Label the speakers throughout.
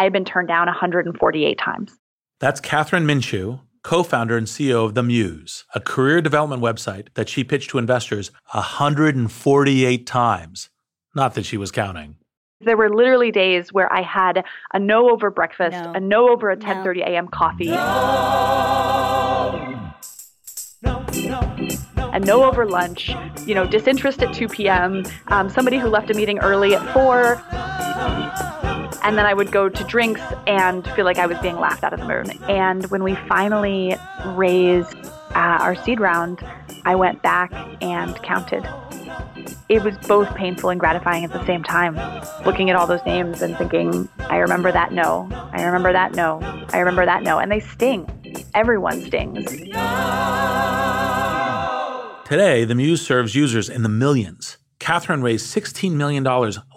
Speaker 1: I had been turned down 148 times.
Speaker 2: That's Kathryn Minshew, co founder and CEO of The Muse, a career development website that she pitched to investors 148 times. Not that she was counting.
Speaker 1: There were literally days where I had a no over breakfast, no. a no over a 10:30 no. a.m. coffee. No. No, no, a no over lunch, you know, disinterest at 2 p.m., um, somebody who left a meeting early at 4 and then I would go to drinks and feel like I was being laughed out of the room. And when we finally raised uh, our seed round, I went back and counted. It was both painful and gratifying at the same time, looking at all those names and thinking, I remember that no, I remember that no, I remember that no. And they sting. Everyone stings.
Speaker 2: Today, the Muse serves users in the millions. Kathryn raised $16 million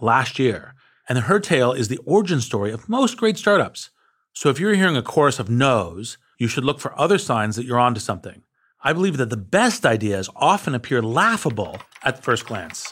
Speaker 2: last year and her tale is the origin story of most great startups. So if you're hearing a chorus of no's, you should look for other signs that you're onto something. I believe that the best ideas often appear laughable at first glance.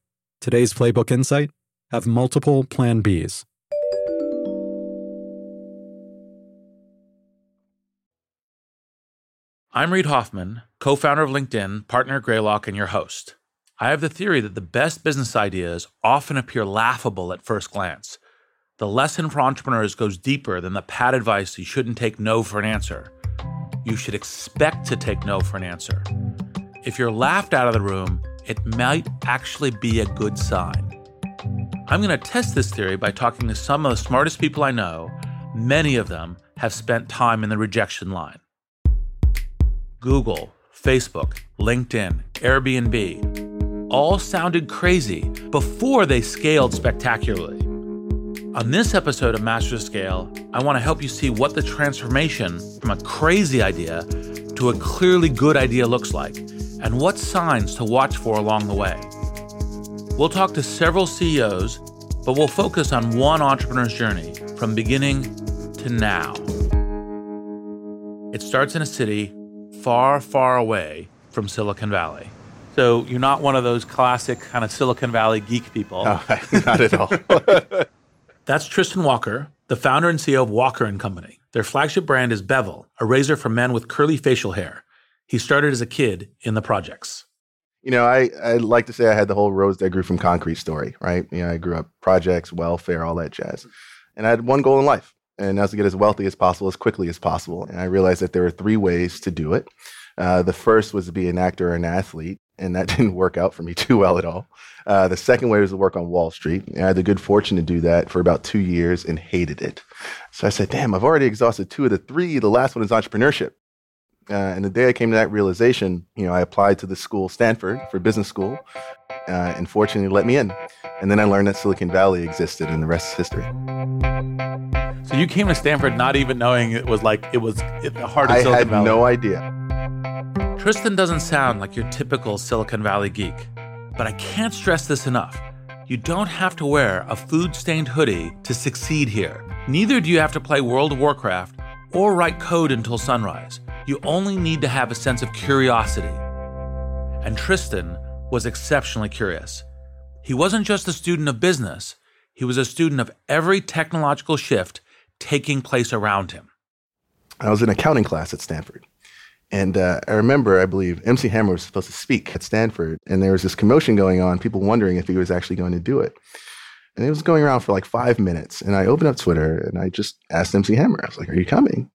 Speaker 3: Today's Playbook Insight have multiple Plan Bs.
Speaker 2: I'm Reid Hoffman, co founder of LinkedIn, partner at Greylock, and your host. I have the theory that the best business ideas often appear laughable at first glance. The lesson for entrepreneurs goes deeper than the pat advice you shouldn't take no for an answer. You should expect to take no for an answer. If you're laughed out of the room, it might actually be a good sign. I'm going to test this theory by talking to some of the smartest people I know. Many of them have spent time in the rejection line. Google, Facebook, LinkedIn, Airbnb all sounded crazy before they scaled spectacularly. On this episode of Master Scale, I want to help you see what the transformation from a crazy idea to a clearly good idea looks like and what signs to watch for along the way. We'll talk to several CEOs, but we'll focus on one entrepreneur's journey from beginning to now. It starts in a city far, far away from Silicon Valley. So you're not one of those classic kind of Silicon Valley geek people.
Speaker 4: No, not at all.
Speaker 2: That's Tristan Walker, the founder and CEO of Walker and Company. Their flagship brand is Bevel, a razor for men with curly facial hair. He started as a kid in the projects.
Speaker 5: You know, I, I like to say I had the whole rose that grew from concrete story, right? You know, I grew up projects, welfare, all that jazz. And I had one goal in life, and that was to get as wealthy as possible, as quickly as possible. And I realized that there were three ways to do it. Uh, the first was to be an actor or an athlete, and that didn't work out for me too well at all. Uh, the second way was to work on Wall Street. And I had the good fortune to do that for about two years and hated it. So I said, damn, I've already exhausted two of the three. The last one is entrepreneurship. Uh, and the day I came to that realization, you know, I applied to the school, Stanford, for business school, uh, and fortunately let me in. And then I learned that Silicon Valley existed, and the rest is history.
Speaker 2: So you came to Stanford not even knowing it was like it was the heart of
Speaker 5: I
Speaker 2: Silicon Valley.
Speaker 5: I had no idea.
Speaker 2: Tristan doesn't sound like your typical Silicon Valley geek, but I can't stress this enough. You don't have to wear a food stained hoodie to succeed here. Neither do you have to play World of Warcraft or write code until sunrise. You only need to have a sense of curiosity. And Tristan was exceptionally curious. He wasn't just a student of business, he was a student of every technological shift taking place around him.
Speaker 5: I was in accounting class at Stanford. And uh, I remember, I believe, MC Hammer was supposed to speak at Stanford, and there was this commotion going on, people wondering if he was actually going to do it. And it was going around for like five minutes. And I opened up Twitter and I just asked MC Hammer, I was like, Are you coming?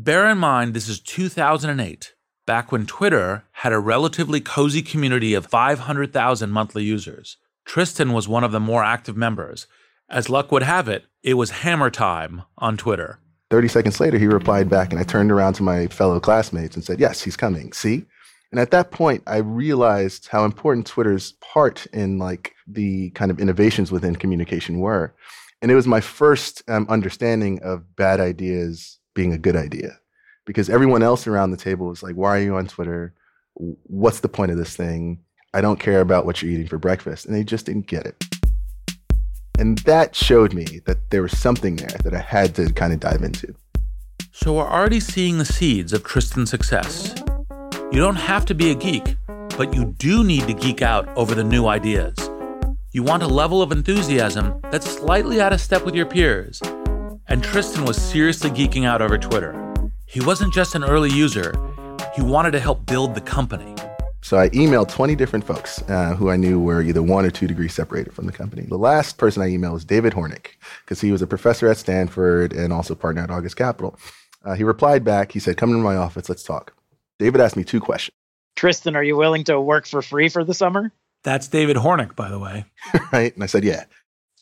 Speaker 2: Bear in mind, this is 2008, back when Twitter had a relatively cozy community of 500,000 monthly users. Tristan was one of the more active members. As luck would have it, it was hammer time on Twitter.
Speaker 5: 30 seconds later, he replied back, and I turned around to my fellow classmates and said, Yes, he's coming. See? And at that point, I realized how important Twitter's part in like the kind of innovations within communication were. And it was my first um, understanding of bad ideas being a good idea because everyone else around the table was like, Why are you on Twitter? What's the point of this thing? I don't care about what you're eating for breakfast. And they just didn't get it. And that showed me that there was something there that I had to kind of dive into.
Speaker 2: So we're already seeing the seeds of Tristan's success. You don't have to be a geek, but you do need to geek out over the new ideas. You want a level of enthusiasm that's slightly out of step with your peers. And Tristan was seriously geeking out over Twitter. He wasn't just an early user, he wanted to help build the company.
Speaker 5: So I emailed 20 different folks uh, who I knew were either one or two degrees separated from the company. The last person I emailed was David Hornik, because he was a professor at Stanford and also partner at August Capital. Uh, he replied back, he said, Come into my office, let's talk. David asked me two questions.
Speaker 4: Tristan, are you willing to work for free for the summer?
Speaker 2: That's David Hornik, by the way.
Speaker 5: right? And I said, Yeah.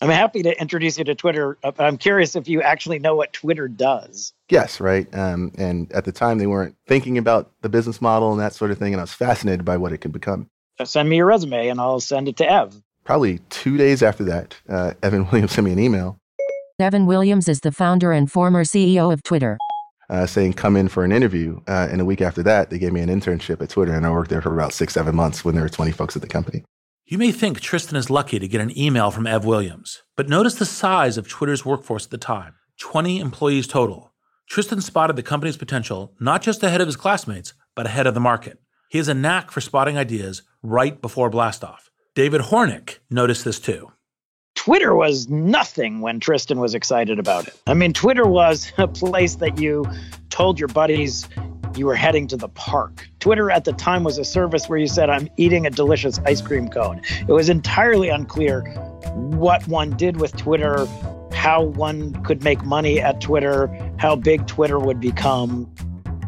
Speaker 4: I'm happy to introduce you to Twitter. Uh, I'm curious if you actually know what Twitter does.
Speaker 5: Yes, right. Um, and at the time, they weren't thinking about the business model and that sort of thing. And I was fascinated by what it could become.
Speaker 4: Send me your resume and I'll send it to Ev.
Speaker 5: Probably two days after that, uh, Evan Williams sent me an email.
Speaker 6: Evan Williams is the founder and former CEO of Twitter.
Speaker 5: Uh, saying come in for an interview. Uh, and a week after that, they gave me an internship at Twitter, and I worked there for about six, seven months when there were 20 folks at the company.
Speaker 2: You may think Tristan is lucky to get an email from Ev Williams, but notice the size of Twitter's workforce at the time 20 employees total. Tristan spotted the company's potential not just ahead of his classmates, but ahead of the market. He has a knack for spotting ideas right before blastoff. David Hornik noticed this too.
Speaker 4: Twitter was nothing when Tristan was excited about it. I mean, Twitter was a place that you told your buddies you were heading to the park. Twitter at the time was a service where you said, I'm eating a delicious ice cream cone. It was entirely unclear what one did with Twitter, how one could make money at Twitter, how big Twitter would become.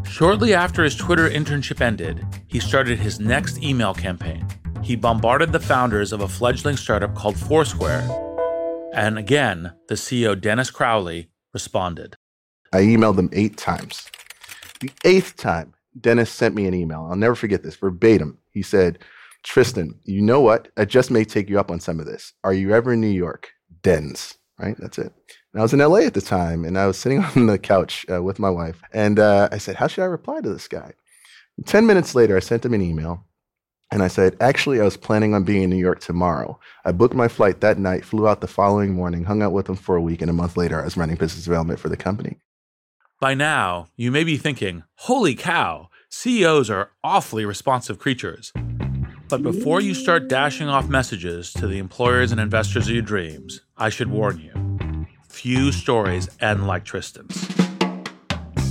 Speaker 2: Shortly after his Twitter internship ended, he started his next email campaign. He bombarded the founders of a fledgling startup called Foursquare. And again, the CEO, Dennis Crowley, responded.
Speaker 5: I emailed them eight times. The eighth time, Dennis sent me an email. I'll never forget this verbatim. He said, Tristan, you know what? I just may take you up on some of this. Are you ever in New York? Dens, right? That's it. And I was in LA at the time, and I was sitting on the couch uh, with my wife. And uh, I said, How should I reply to this guy? 10 minutes later, I sent him an email. And I said, Actually, I was planning on being in New York tomorrow. I booked my flight that night, flew out the following morning, hung out with him for a week, and a month later, I was running business development for the company.
Speaker 2: By now, you may be thinking, holy cow, CEOs are awfully responsive creatures. But before you start dashing off messages to the employers and investors of your dreams, I should warn you few stories end like Tristan's.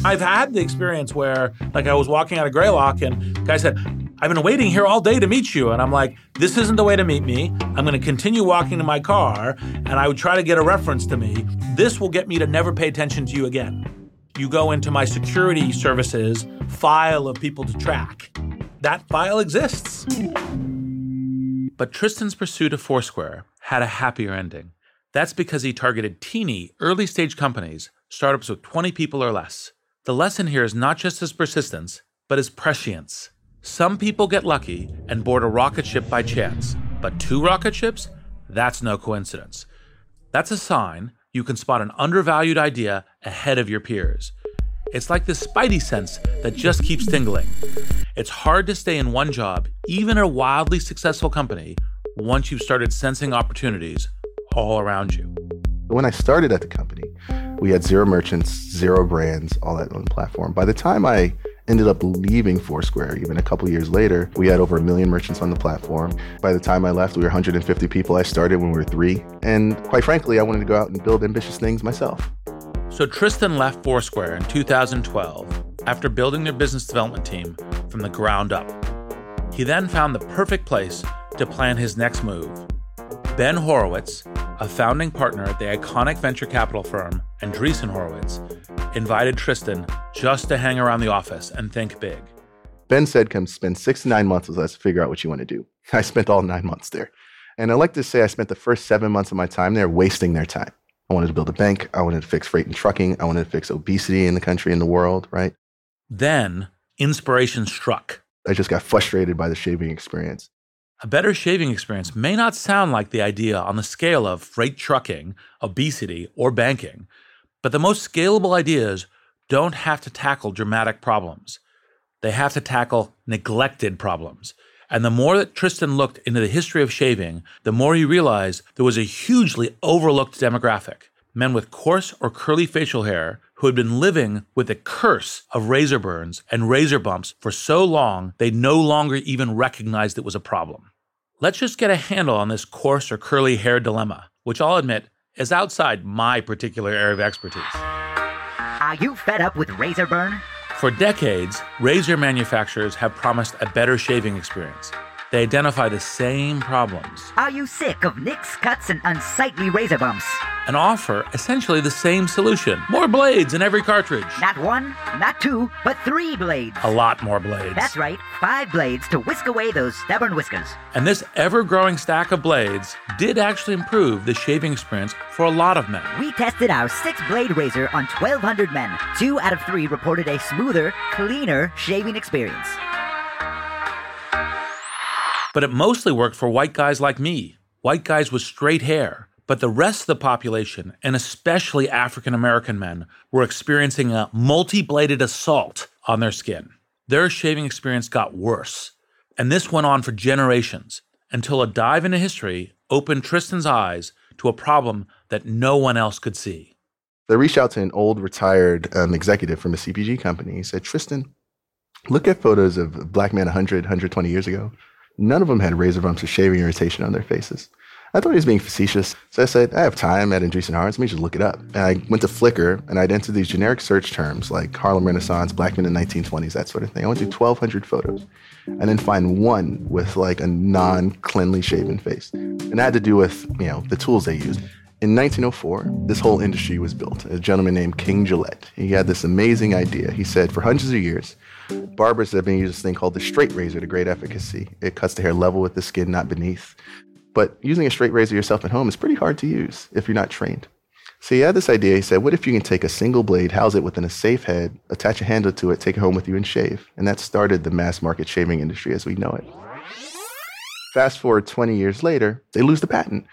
Speaker 2: I've had the experience where, like, I was walking out of Greylock and guy said, I've been waiting here all day to meet you. And I'm like, this isn't the way to meet me. I'm going to continue walking to my car and I would try to get a reference to me. This will get me to never pay attention to you again. You go into my security services file of people to track. That file exists. But Tristan's pursuit of Foursquare had a happier ending. That's because he targeted teeny, early stage companies, startups with 20 people or less. The lesson here is not just his persistence, but his prescience. Some people get lucky and board a rocket ship by chance, but two rocket ships? That's no coincidence. That's a sign you can spot an undervalued idea ahead of your peers. It's like this spidey sense that just keeps tingling. It's hard to stay in one job, even a wildly successful company, once you've started sensing opportunities all around you.
Speaker 5: When I started at the company, we had zero merchants, zero brands, all that on platform. By the time I ended up leaving Foursquare, even a couple years later, we had over a million merchants on the platform. By the time I left, we were 150 people. I started when we were three. And quite frankly, I wanted to go out and build ambitious things myself.
Speaker 2: So Tristan left Foursquare in 2012 after building their business development team from the ground up. He then found the perfect place to plan his next move. Ben Horowitz, a founding partner at the iconic venture capital firm Andreessen Horowitz, invited Tristan just to hang around the office and think big.
Speaker 5: Ben said, come spend six to nine months with us to figure out what you want to do. I spent all nine months there. And I like to say I spent the first seven months of my time there wasting their time. I wanted to build a bank. I wanted to fix freight and trucking. I wanted to fix obesity in the country and the world, right?
Speaker 2: Then inspiration struck.
Speaker 5: I just got frustrated by the shaving experience.
Speaker 2: A better shaving experience may not sound like the idea on the scale of freight trucking, obesity, or banking, but the most scalable ideas don't have to tackle dramatic problems. They have to tackle neglected problems. And the more that Tristan looked into the history of shaving, the more he realized there was a hugely overlooked demographic men with coarse or curly facial hair who had been living with the curse of razor burns and razor bumps for so long they no longer even recognized it was a problem. Let's just get a handle on this coarse or curly hair dilemma, which I'll admit is outside my particular area of expertise.
Speaker 7: Are you fed up with razor burn?
Speaker 2: For decades, razor manufacturers have promised a better shaving experience. They identify the same problems.
Speaker 7: Are you sick of nicks, cuts, and unsightly razor bumps?
Speaker 2: And offer essentially the same solution more blades in every cartridge.
Speaker 7: Not one, not two, but three blades.
Speaker 2: A lot more blades.
Speaker 7: That's right, five blades to whisk away those stubborn whiskers.
Speaker 2: And this ever growing stack of blades did actually improve the shaving experience for a lot of men.
Speaker 7: We tested our six blade razor on 1,200 men. Two out of three reported a smoother, cleaner shaving experience.
Speaker 2: But it mostly worked for white guys like me, white guys with straight hair. But the rest of the population, and especially African American men, were experiencing a multi bladed assault on their skin. Their shaving experience got worse. And this went on for generations until a dive into history opened Tristan's eyes to a problem that no one else could see.
Speaker 5: They reached out to an old retired um, executive from a CPG company. He said, Tristan, look at photos of black man 100, 120 years ago. None of them had razor bumps or shaving irritation on their faces. I thought he was being facetious, so I said, I have time at Andreessen Horowitz, let me just look it up. And I went to Flickr and I'd enter these generic search terms like Harlem Renaissance, black men in the 1920s, that sort of thing. I went through 1,200 photos and then find one with like a non-cleanly shaven face. And that had to do with, you know, the tools they used. In 1904, this whole industry was built. A gentleman named King Gillette. He had this amazing idea. He said, for hundreds of years, Barbers have been using this thing called the straight razor to great efficacy. It cuts the hair level with the skin, not beneath. But using a straight razor yourself at home is pretty hard to use if you're not trained. So he had this idea. He said, What if you can take a single blade, house it within a safe head, attach a handle to it, take it home with you, and shave? And that started the mass market shaving industry as we know it. Fast forward 20 years later, they lose the patent.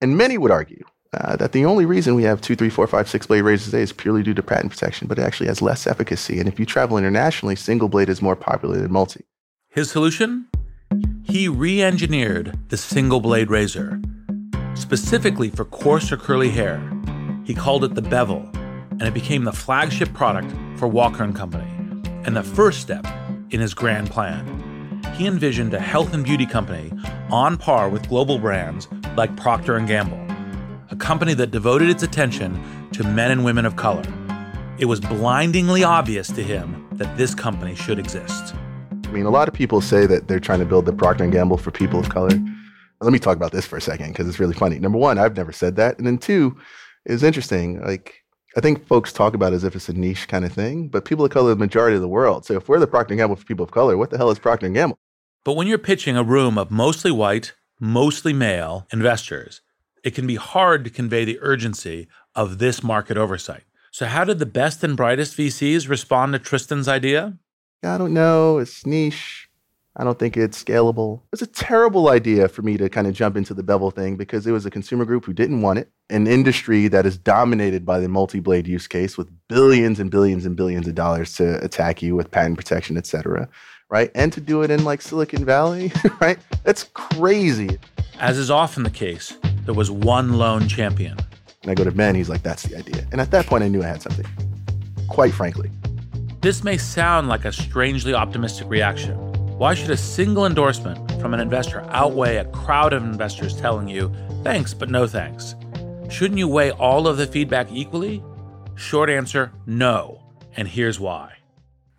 Speaker 5: And many would argue uh, that the only reason we have two, three, four, five, six blade razors today is purely due to patent protection, but it actually has less efficacy. And if you travel internationally, single blade is more popular than multi.
Speaker 2: His solution? He re engineered the single blade razor, specifically for coarse or curly hair. He called it the Bevel, and it became the flagship product for Walker and Company, and the first step in his grand plan. He envisioned a health and beauty company on par with global brands like Procter and Gamble company that devoted its attention to men and women of color. It was blindingly obvious to him that this company should exist.
Speaker 5: I mean, a lot of people say that they're trying to build the Procter & Gamble for people of color. Let me talk about this for a second because it's really funny. Number one, I've never said that. And then two, it's interesting. Like, I think folks talk about it as if it's a niche kind of thing, but people of color are the majority of the world. So if we're the Procter & Gamble for people of color, what the hell is Procter & Gamble?
Speaker 2: But when you're pitching a room of mostly white, mostly male investors, it can be hard to convey the urgency of this market oversight. So, how did the best and brightest VCs respond to Tristan's idea?
Speaker 5: I don't know. It's niche. I don't think it's scalable. It's a terrible idea for me to kind of jump into the bevel thing because it was a consumer group who didn't want it, an industry that is dominated by the multi blade use case with billions and billions and billions of dollars to attack you with patent protection, et cetera, right? And to do it in like Silicon Valley, right? That's crazy.
Speaker 2: As is often the case, there was one lone champion.
Speaker 5: And I go to Ben, he's like, that's the idea. And at that point, I knew I had something, quite frankly.
Speaker 2: This may sound like a strangely optimistic reaction. Why should a single endorsement from an investor outweigh a crowd of investors telling you, thanks, but no thanks? Shouldn't you weigh all of the feedback equally? Short answer no. And here's why.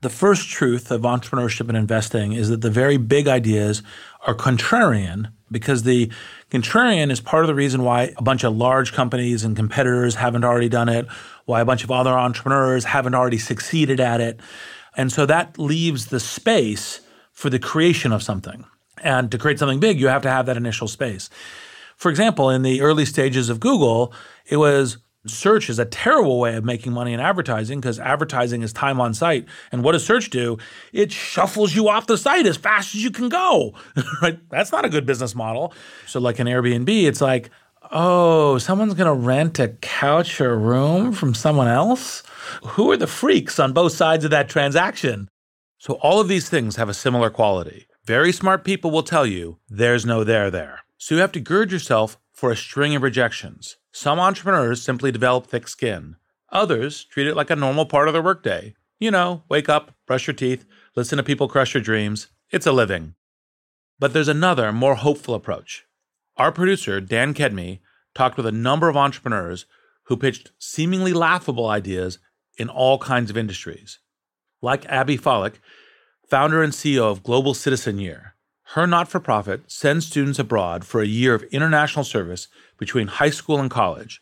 Speaker 2: The first truth of entrepreneurship and investing is that the very big ideas are contrarian because the contrarian is part of the reason why a bunch of large companies and competitors haven't already done it, why a bunch of other entrepreneurs haven't already succeeded at it. And so that leaves the space for the creation of something. And to create something big, you have to have that initial space. For example, in the early stages of Google, it was Search is a terrible way of making money in advertising because advertising is time on site. And what does search do? It shuffles you off the site as fast as you can go. right? That's not a good business model. So, like an Airbnb, it's like, oh, someone's going to rent a couch or room from someone else? Who are the freaks on both sides of that transaction? So, all of these things have a similar quality. Very smart people will tell you there's no there there. So, you have to gird yourself for a string of rejections. Some entrepreneurs simply develop thick skin. Others treat it like a normal part of their workday. You know, wake up, brush your teeth, listen to people crush your dreams. It's a living. But there's another, more hopeful approach. Our producer, Dan Kedmey, talked with a number of entrepreneurs who pitched seemingly laughable ideas in all kinds of industries. Like Abby Falik, founder and CEO of Global Citizen Year, her not for profit sends students abroad for a year of international service between high school and college.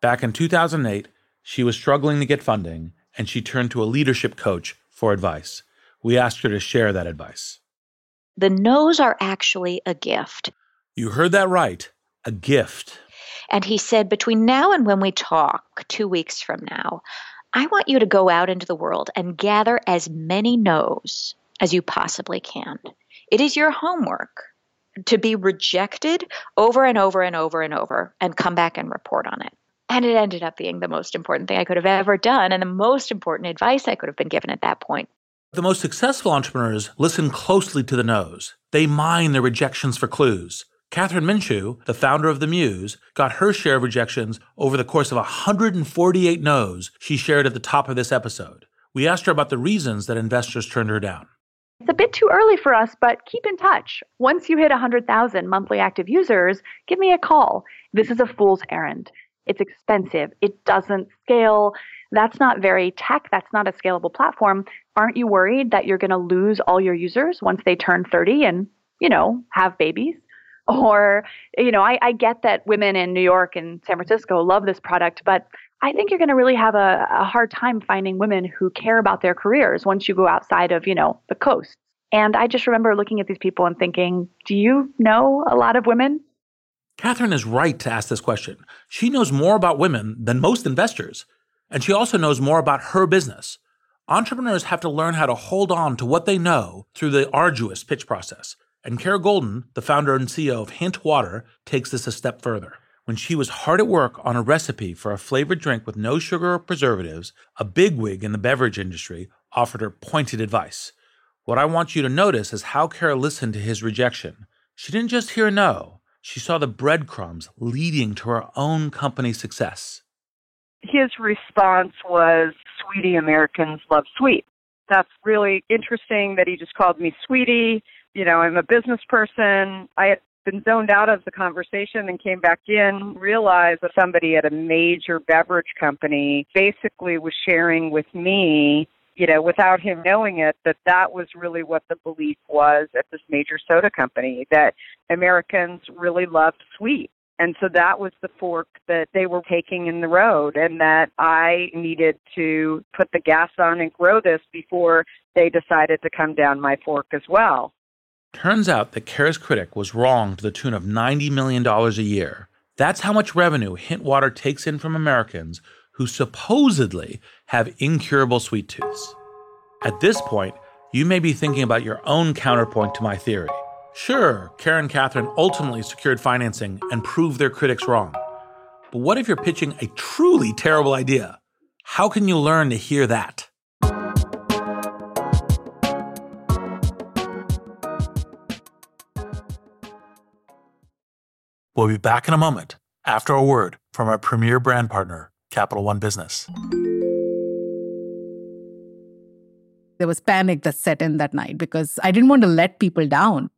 Speaker 2: Back in 2008, she was struggling to get funding, and she turned to a leadership coach for advice. We asked her to share that advice.
Speaker 8: The no's are actually a gift.
Speaker 2: You heard that right a gift.
Speaker 8: And he said, between now and when we talk, two weeks from now, I want you to go out into the world and gather as many no's as you possibly can. It is your homework to be rejected over and over and over and over and come back and report on it. And it ended up being the most important thing I could have ever done and the most important advice I could have been given at that point.
Speaker 2: The most successful entrepreneurs listen closely to the no's. They mine their rejections for clues. Kathryn Minshew, the founder of The Muse, got her share of rejections over the course of 148 no's she shared at the top of this episode. We asked her about the reasons that investors turned her down.
Speaker 1: It's a bit too early for us, but keep in touch. Once you hit 100,000 monthly active users, give me a call. This is a fool's errand. It's expensive. It doesn't scale. That's not very tech. That's not a scalable platform. Aren't you worried that you're going to lose all your users once they turn 30 and, you know, have babies? Or, you know, I, I get that women in New York and San Francisco love this product, but I think you're going to really have a, a hard time finding women who care about their careers once you go outside of, you know, the coast. And I just remember looking at these people and thinking, do you know a lot of women?
Speaker 2: Kathryn is right to ask this question. She knows more about women than most investors, and she also knows more about her business. Entrepreneurs have to learn how to hold on to what they know through the arduous pitch process. And Kara Goldin, the founder and CEO of Hint Water, takes this a step further. When she was hard at work on a recipe for a flavored drink with no sugar or preservatives, a bigwig in the beverage industry offered her pointed advice. What I want you to notice is how Kara listened to his rejection. She didn't just hear no, she saw the breadcrumbs leading to her own company success.
Speaker 9: His response was, Sweetie, Americans love sweet. That's really interesting that he just called me Sweetie. You know, I'm a business person. I had been zoned out of the conversation and came back in, realized that somebody at a major beverage company basically was sharing with me, you know, without him knowing it, that that was really what the belief was at this major soda company, that Americans really loved sweet. And so that was the fork that they were taking in the road, and that I needed to put the gas on and grow this before they decided to come down my fork as well.
Speaker 2: Turns out that Kara's critic was wrong to the tune of $90 million a year. That's how much revenue Hintwater takes in from Americans who supposedly have incurable sweet tooths. At this point, you may be thinking about your own counterpoint to my theory. Sure, Karen Catherine ultimately secured financing and proved their critics wrong. But what if you're pitching a truly terrible idea? How can you learn to hear that? We'll be back in a moment after a word from our premier brand partner, Capital One Business.
Speaker 10: There was panic that set in that night because I didn't want to let people down.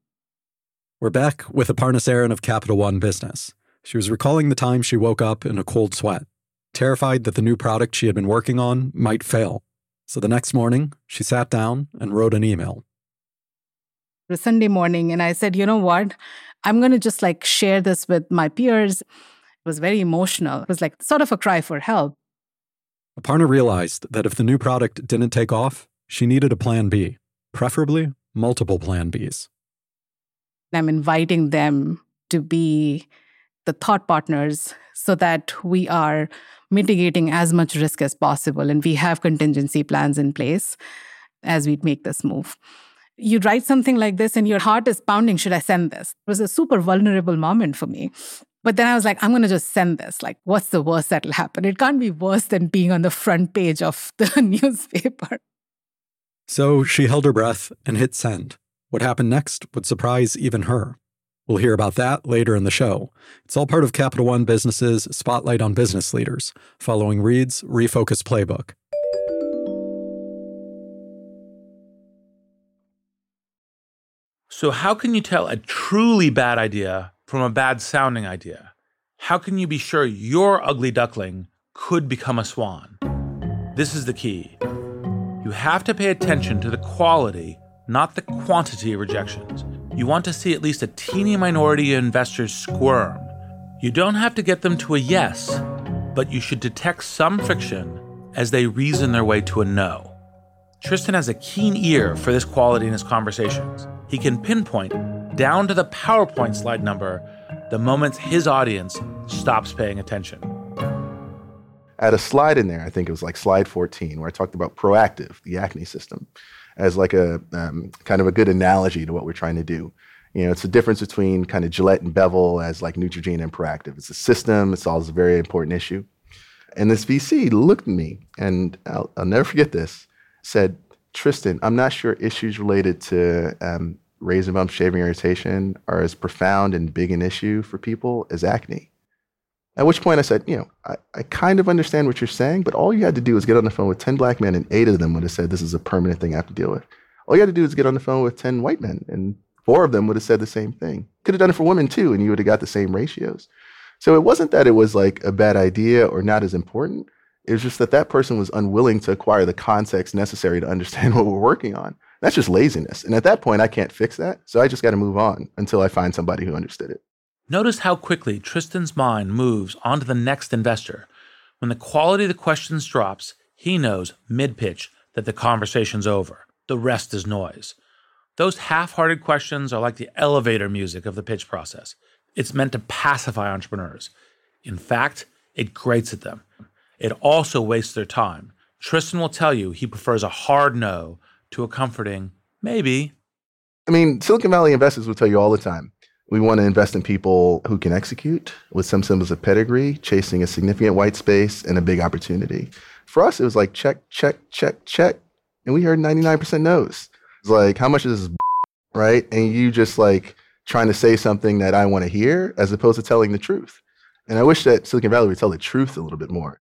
Speaker 3: We're back with Aparna Saran of Capital One Business. She was recalling the time she woke up in a cold sweat, terrified that the new product she had been working on might fail. So the next morning, she sat down and wrote an email.
Speaker 10: It was Sunday morning, and I said, you know what? I'm going to just like share this with my peers. It was very emotional. It was like sort of a cry for help.
Speaker 3: Aparna realized that if the new product didn't take off, she needed a plan B, preferably multiple plan Bs.
Speaker 10: I'm inviting them to be the thought partners so that we are mitigating as much risk as possible and we have contingency plans in place as we make this move. You write something like this and your heart is pounding, should I send this? It was a super vulnerable moment for me. But then I was like, I'm going to just send this. Like, what's the worst that'll happen? It can't be worse than being on the front page of the newspaper.
Speaker 3: So she held her breath and hit send. What happened next would surprise even her. We'll hear about that later in the show. It's all part of Capital One Business's Spotlight on Business Leaders, following Reid's Refocus Playbook.
Speaker 2: So, how can you tell a truly bad idea from a bad sounding idea? How can you be sure your ugly duckling could become a swan? This is the key. You have to pay attention to the quality, not the quantity of rejections. You want to see at least a teeny minority of investors squirm. You don't have to get them to a yes, but you should detect some friction as they reason their way to a no. Tristan has a keen ear for this quality in his conversations. He can pinpoint, down to the PowerPoint slide number, the moments his audience stops paying attention.
Speaker 5: Had a slide in there, I think it was like slide 14, where I talked about Proactiv, the acne system, as like a um, kind of a good analogy to what we're trying to do. You know, it's the difference between kind of Gillette and Bevel as like Neutrogena and Proactiv. It's a system. It solves a very important issue. And this VC looked at me, and I'll, I'll never forget this. Said, Tristan, I'm not sure issues related to um, razor bump shaving irritation are as profound and big an issue for people as acne. At which point I said, you know, I, I kind of understand what you're saying, but all you had to do was get on the phone with 10 black men, and eight of them would have said, this is a permanent thing I have to deal with. All you had to do is get on the phone with 10 white men, and four of them would have said the same thing. Could have done it for women too, and you would have got the same ratios. So it wasn't that it was like a bad idea or not as important. It was just that that person was unwilling to acquire the context necessary to understand what we're working on. That's just laziness. And at that point, I can't fix that. So I just got to move on until I find somebody who understood it.
Speaker 2: Notice how quickly Tristan's mind moves on to the next investor. When the quality of the questions drops, he knows mid pitch that the conversation's over. The rest is noise. Those half hearted questions are like the elevator music of the pitch process. It's meant to pacify entrepreneurs. In fact, it grates at them. It also wastes their time. Tristan will tell you he prefers a hard no to a comforting maybe.
Speaker 5: I mean, Silicon Valley investors will tell you all the time we want to invest in people who can execute with some symbols of pedigree, chasing a significant white space and a big opportunity. For us, it was like check, check, check, check. And we heard 99% no's. It's like, how much is this, right? And you just like trying to say something that I want to hear as opposed to telling the truth. And I wish that Silicon Valley would tell the truth a little bit more.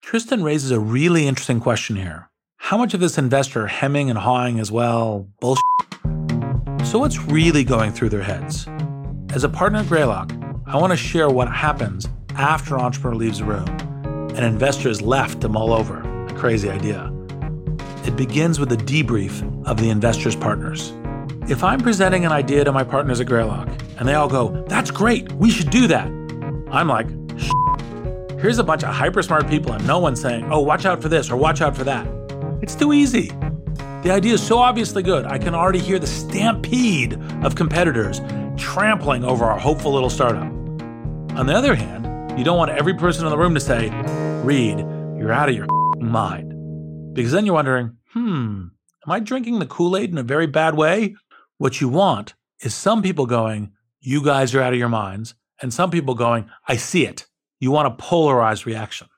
Speaker 2: Tristan raises a really interesting question here. How much of this investor hemming and hawing is, well, bullshit? So what's really going through their heads? As a partner at Greylock, I want to share what happens after an entrepreneur leaves the room and investor is left to mull over a crazy idea. It begins with a debrief of the investor's partners. If I'm presenting an idea to my partners at Greylock and they all go, that's great, we should do that, I'm like, here's a bunch of hyper smart people and no one's saying, oh, watch out for this or watch out for that. It's too easy. The idea is so obviously good, I can already hear the stampede of competitors trampling over our hopeful little startup. On the other hand, you don't want every person in the room to say, Reid, you're out of your mind. Because then you're wondering, hmm, am I drinking the Kool Aid in a very bad way? What you want is some people going, you guys are out of your minds, and some people going, I see it. You want a polarized reaction.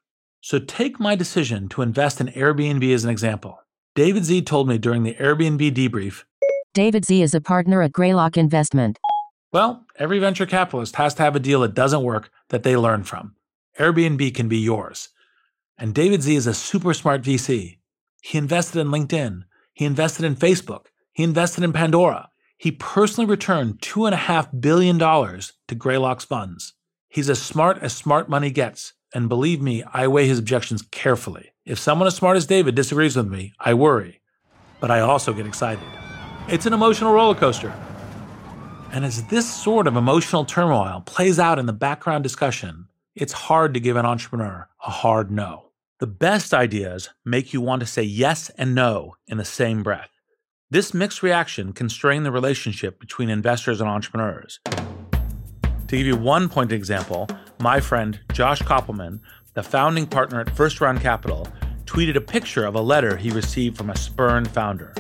Speaker 2: So take my decision to invest in Airbnb as an example. David Sze told me during the Airbnb debrief
Speaker 6: David Sze is a partner at Greylock Investment.
Speaker 2: Well, every venture capitalist has to have a deal that doesn't work that they learn from. Airbnb can be yours. And David Sze is a super smart VC. He invested in LinkedIn. He invested in Facebook. He invested in Pandora. He personally returned $2.5 billion to Greylock's funds. He's as smart as smart money gets. And believe me, I weigh his objections carefully. If someone as smart as David disagrees with me, I worry. But I also get excited. It's an emotional roller coaster. And as this sort of emotional turmoil plays out in the background discussion, it's hard to give an entrepreneur a hard no. The best ideas make you want to say yes and no in the same breath. This mixed reaction can strain the relationship between investors and entrepreneurs. To give you one point example, my friend Josh Kopelman, the founding partner at First Round Capital, tweeted a picture of a letter he received from a spurned founder.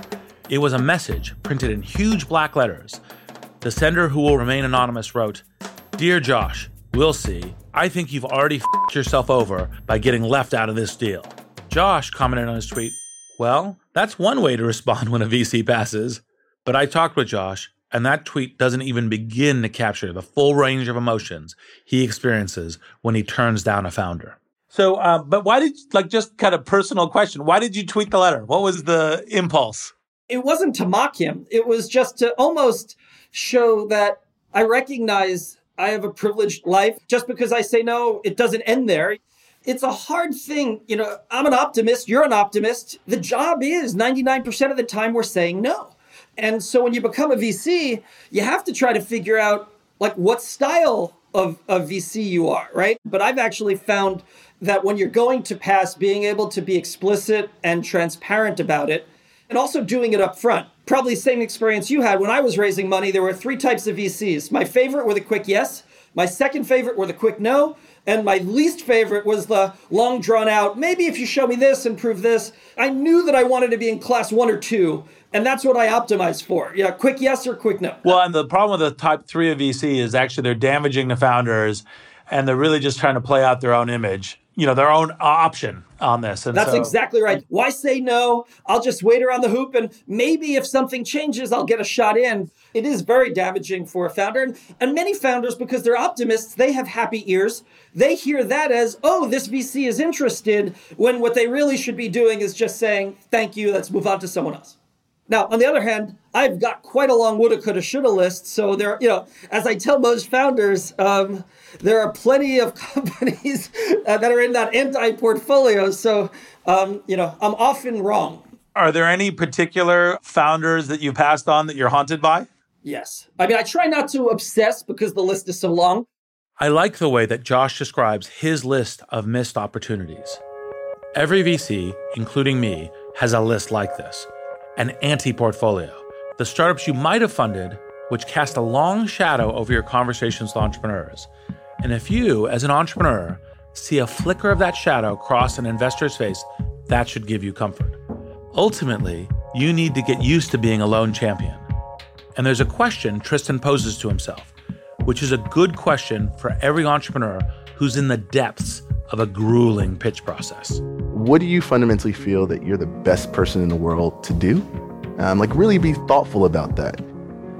Speaker 2: It was a message printed in huge black letters. The sender, who will remain anonymous, wrote Dear Josh, we'll see. I think you've already f***ed yourself over by getting left out of this deal. Josh commented on his tweet, Well, that's one way to respond when a VC passes. But I talked with Josh, and that tweet doesn't even begin to capture the full range of emotions he experiences when he turns down a founder. So, uh, but why did, like, just kind of personal question, why did you tweet the letter? What was the impulse?
Speaker 11: It wasn't to mock him, it was just to almost show that I recognize I have a privileged life. Just because I say no, it doesn't end there. It's a hard thing. You know, I'm an optimist, you're an optimist. The job is 99% of the time we're saying no. And so when you become a VC, you have to try to figure out like what style of, of VC you are, right? But I've actually found that when you're going to pass, being able to be explicit and transparent about it, and also doing it up front. Probably the same experience you had when I was raising money. There were three types of VCs. My favorite were the quick yes, my second favorite were the quick no, and my least favorite was the long drawn out, maybe if you show me this and prove this. I knew that I wanted to be in class one or two, and that's what I optimized for. Yeah, quick yes or quick no.
Speaker 2: Well, and the problem with the type three of VC is actually they're damaging the founders and they're really just trying to play out their own image, you know, their own option on this.
Speaker 11: And that's so, exactly right. Why say no? I'll just wait around the hoop and maybe if something changes, I'll get a shot in. It is very damaging for a founder. And, and many founders, because they're optimists, they have happy ears. They hear that as, oh, this VC is interested, when what they really should be doing is just saying, thank you, let's move on to someone else. Now, on the other hand, I've got quite a long woulda, coulda, shoulda list. So there, you know, as I tell most founders, um, there are plenty of companies uh, that are in that anti-portfolio. So, um, you know, I'm often wrong.
Speaker 2: Are there any particular founders that you passed on that you're haunted by?
Speaker 11: Yes. I mean, I try not to obsess because the list is so long.
Speaker 2: I like the way that Josh describes his list of missed opportunities. Every VC, including me, has a list like this an anti portfolio. The startups you might have funded, which cast a long shadow over your conversations with entrepreneurs. And if you, as an entrepreneur, see a flicker of that shadow cross an investor's face, that should give you comfort. Ultimately, you need to get used to being a lone champion. And there's a question Tristan poses to himself, which is a good question for every entrepreneur who's in the depths of a grueling pitch process.
Speaker 5: What do you fundamentally feel that you're the best person in the world to do? Um, like, really be thoughtful about that.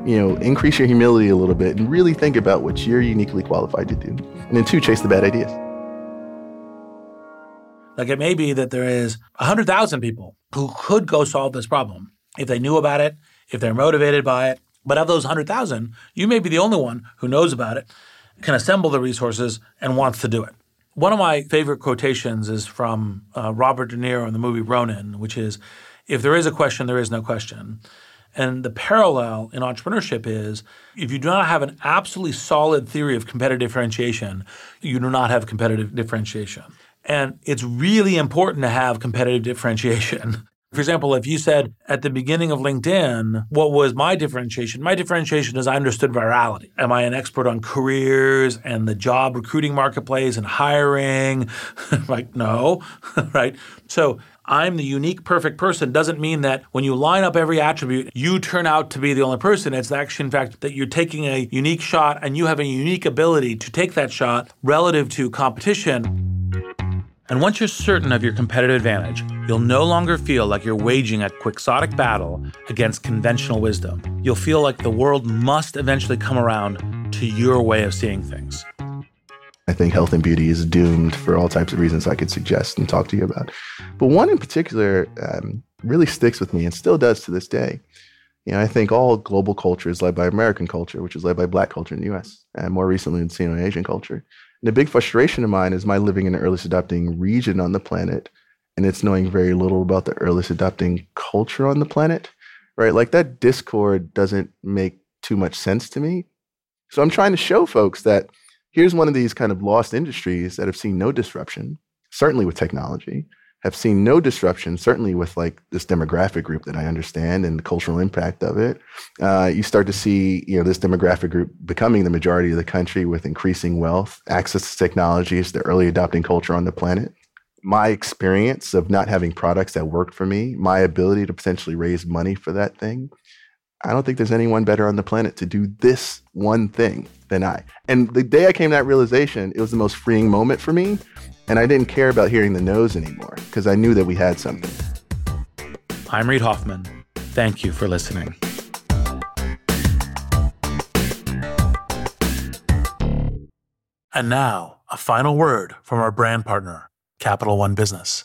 Speaker 5: You know, increase your humility a little bit and really think about what you're uniquely qualified to do. And then, two, chase the bad ideas.
Speaker 2: Like, it may be that there is 100,000 people who could go solve this problem if they knew about it, if they're motivated by it, But of those 100,000, you may be the only one who knows about it, can assemble the resources, and wants to do it. One of my favorite quotations is from uh, Robert De Niro in the movie Ronin, which is if there is a question, there is no question. And the parallel in entrepreneurship is if you do not have an absolutely solid theory of competitive differentiation, you do not have competitive differentiation. And it's really important to have competitive differentiation. For example, if you said at the beginning of LinkedIn, what was my differentiation? My differentiation is I understood virality. Am I an expert on careers and the job recruiting marketplace and hiring? like, no, right? So I'm the unique, perfect person doesn't mean that when you line up every attribute, you turn out to be the only person. It's actually, in fact, that you're taking a unique shot and you have a unique ability to take that shot relative to competition. And once you're certain of your competitive advantage, you'll no longer feel like you're waging a quixotic battle against conventional wisdom. You'll feel like the world must eventually come around to your way of seeing things.
Speaker 5: I think health and beauty is doomed for all types of reasons I could suggest and talk to you about. But one in particular um, really sticks with me and still does to this day. You know, I think all global culture is led by American culture, which is led by Black culture in the U.S. and more recently Latino and Asian culture. And a big frustration of mine is my living in an earliest adopting region on the planet, and it's knowing very little about the earliest adopting culture on the planet. Right, like that discord doesn't make too much sense to me. So I'm trying to show folks that here's one of these kind of lost industries that have seen no disruption, certainly with technology, have seen no disruption, certainly with like this demographic group that I understand and the cultural impact of it. Uh, you start to see, you know, this demographic group becoming the majority of the country with increasing wealth, access to technologies, the early adopting culture on the planet. My experience of not having products that worked for me, my ability to potentially raise money for that thing, I don't think there's anyone better on the planet to do this one thing than I. And the day I came to that realization, it was the most freeing moment for me. And I didn't care about hearing the no's anymore because I knew that we had something.
Speaker 2: I'm Reid Hoffman. Thank you for listening. And now, a final word from our brand partner, Capital One Business.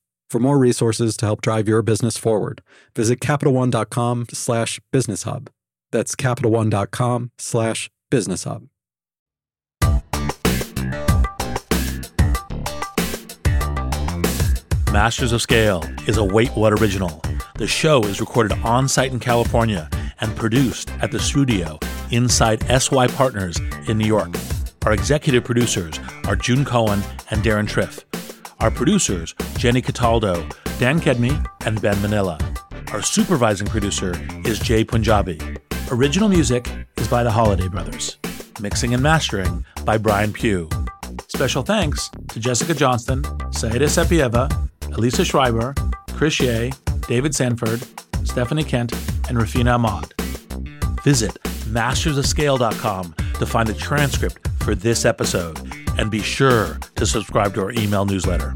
Speaker 3: For more resources to help drive your business forward, visit CapitalOne.com slash business hub. That's CapitalOne.com slash business hub.
Speaker 2: Masters of Scale is a Wait What original. The show is recorded on site in California and produced at the studio inside SY Partners in New York. Our executive producers are June Cohen and Deron Triff. Our producers, Jenny Cataldo, Dan Kedmey, and Ben Manilla. Our supervising producer is Jai Punjabi. Original music is by the Holladay Brothers. Mixing and mastering by Brian Pugh. Special thanks to Jessica Johnston, Saida Sapieva, Elisa Schreiber, Chris Yeh, David Sanford, Stephanie Kent, and Rafina Ahmad. Visit mastersofscale.com to find a transcript for this episode and be sure to subscribe to our email newsletter.